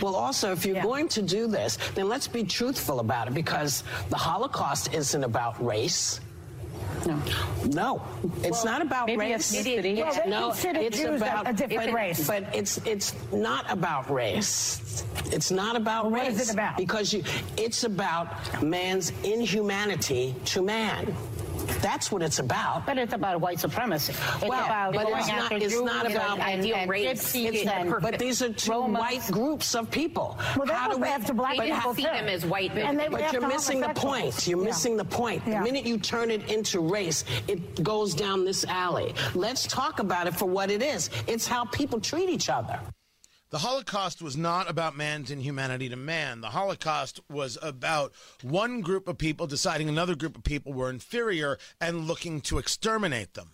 Well, also, if you're Yeah. going to do this, then let's be truthful about it because the Holocaust isn't about race. No. No, it's not about maybe race. ethnicity. Well, they no, consider it's Jews about a different it- race. But it's it's not about race. It's not about Well, race. is it about? Because you, it's about man's inhumanity to man. That's what it's about. But it's about white supremacy. It's Well, about but it's not- it's Jews not about and, ideal and race. and but these are two Romans. white groups of people. Well, that How was do we after black people see too. them as white And they But you're missing the point. You're Yeah. missing the point. Yeah. The minute you turn it into race, it goes down this alley. Let's talk about it for what it is. It's how people treat each other. The Holocaust was not about man's inhumanity to man. The Holocaust was about one group of people deciding another group of people were inferior and looking to exterminate them.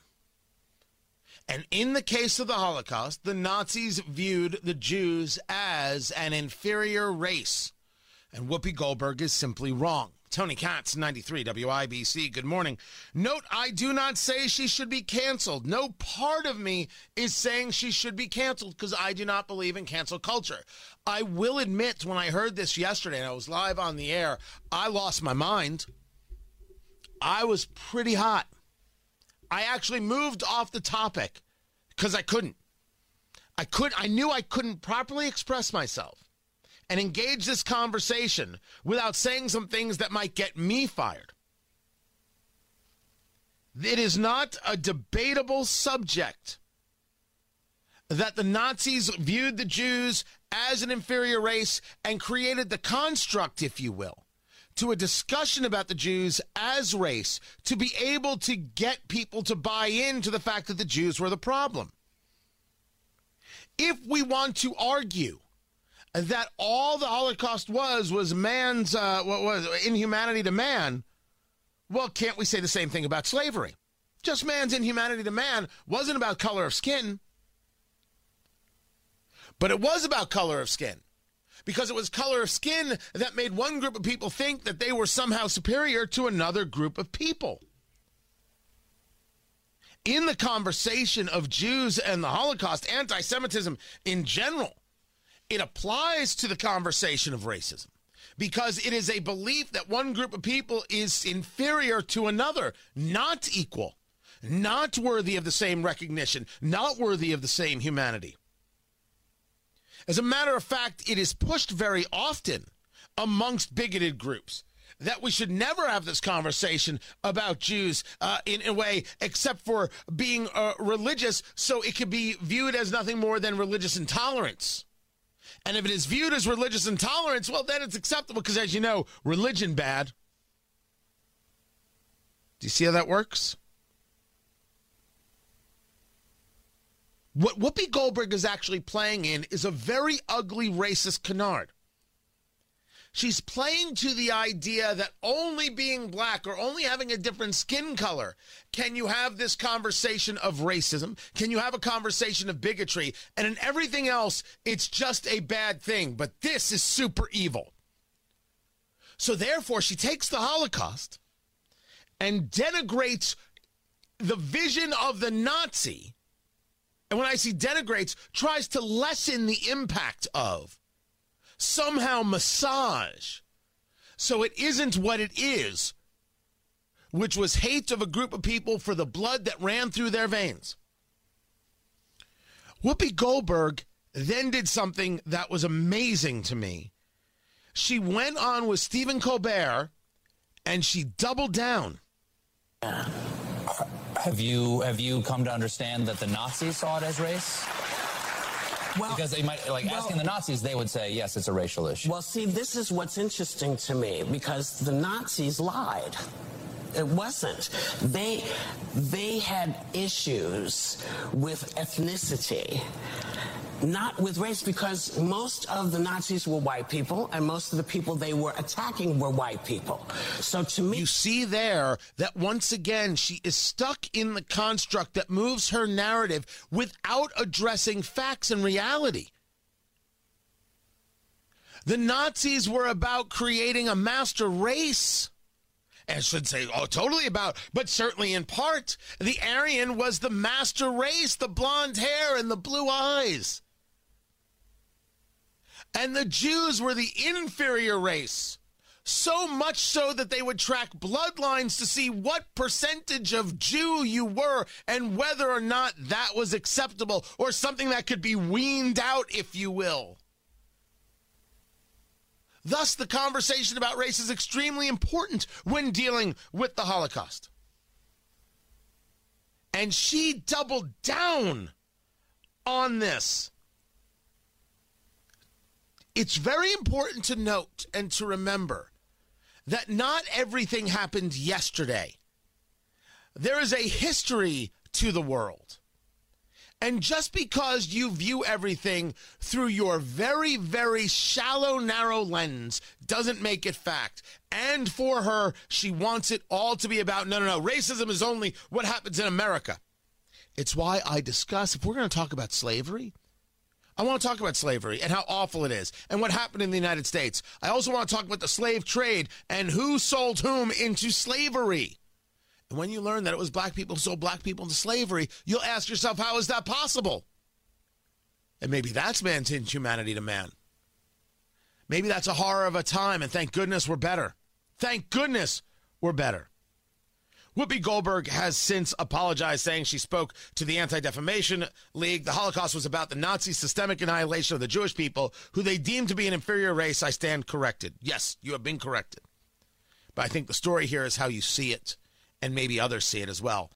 And in the case of the Holocaust, the Nazis viewed the Jews as an inferior race. And Whoopi Goldberg is simply wrong. Tony Katz, 93 WIBC. Good morning. Note, I do not say she should be canceled. No part of me is saying she should be canceled because I do not believe in cancel culture. I will admit, when I heard this yesterday and I was live on the air, I lost my mind. I was pretty hot. I actually moved off the topic because I couldn't. I could I knew I couldn't properly express myself and engage this conversation without saying some things that might get me fired. It is not a debatable subject that the Nazis viewed the Jews as an inferior race and created the construct, if you will, to a discussion about the Jews as race to be able to get people to buy into the fact that the Jews were the problem. If we want to argue that all the Holocaust was was man's uh, what was inhumanity to man, well, can't we say the same thing about slavery? Just man's inhumanity to man wasn't about color of skin, but it was about color of skin because it was color of skin that made one group of people think that they were somehow superior to another group of people. In the conversation of Jews and the Holocaust, anti Semitism in general, it applies to the conversation of racism because it is a belief that one group of people is inferior to another, not equal, not worthy of the same recognition, not worthy of the same humanity. As a matter of fact, it is pushed very often amongst bigoted groups that we should never have this conversation about Jews uh, in a way except for being uh, religious, so it could be viewed as nothing more than religious intolerance. And if it is viewed as religious intolerance, well, then it's acceptable because, as you know, religion bad. Do you see how that works? What Whoopi Goldberg is actually playing in is a very ugly racist canard. She's playing to the idea that only being black or only having a different skin color can you have this conversation of racism, can you have a conversation of bigotry, and in everything else, it's just a bad thing. But this is super evil. So therefore, she takes the Holocaust and denigrates the vision of the Nazi. And when I see denigrates, tries to lessen the impact of somehow massage so it isn't what it is, which was hate of a group of people for the blood that ran through their veins. Whoopi Goldberg then did something that was amazing to me. She went on with Stephen Colbert and she doubled down. Have you have you come to understand that the Nazis saw it as race? Well, Because they might like well- asking the Nazis, they would say yes, it's a racial issue. Well, see, this is what's interesting to me because the Nazis lied. It wasn't. They they had issues with ethnicity, not with race, because most of the Nazis were white people, and most of the people they were attacking were white people. So to me, You see there that once again she is stuck in the construct that moves her narrative without addressing facts and reality. The Nazis were about creating a master race. I should say, oh, totally about, but certainly in part. The Aryan was the master race, the blonde hair and the blue eyes. And the Jews were the inferior race. So much so that they would track bloodlines to see what percentage of Jew you were and whether or not that was acceptable or something that could be weaned out, if you will. Thus, the conversation about race is extremely important when dealing with the Holocaust. And she doubled down on this. It's very important to note and to remember that not everything happened yesterday. There is a history to the world. And just because you view everything through your very, very shallow, narrow lens doesn't make it fact. And for her, she wants it all to be about no, no, no, racism is only what happens in America. It's why I discuss, if we're going to talk about slavery, I want to talk about slavery and how awful it is and what happened in the United States. I also want to talk about the slave trade and who sold whom into slavery. And when you learn that it was black people who sold black people into slavery, you'll ask yourself, how is that possible? And maybe that's man's inhumanity to man. Maybe that's a horror of a time, and thank goodness we're better. Thank goodness we're better. Whoopi Goldberg has since apologized, saying she spoke to the Anti Defamation League. The Holocaust was about the Nazi systemic annihilation of the Jewish people, who they deemed to be an inferior race. I stand corrected. Yes, you have been corrected. But I think the story here is how you see it and maybe others see it as well.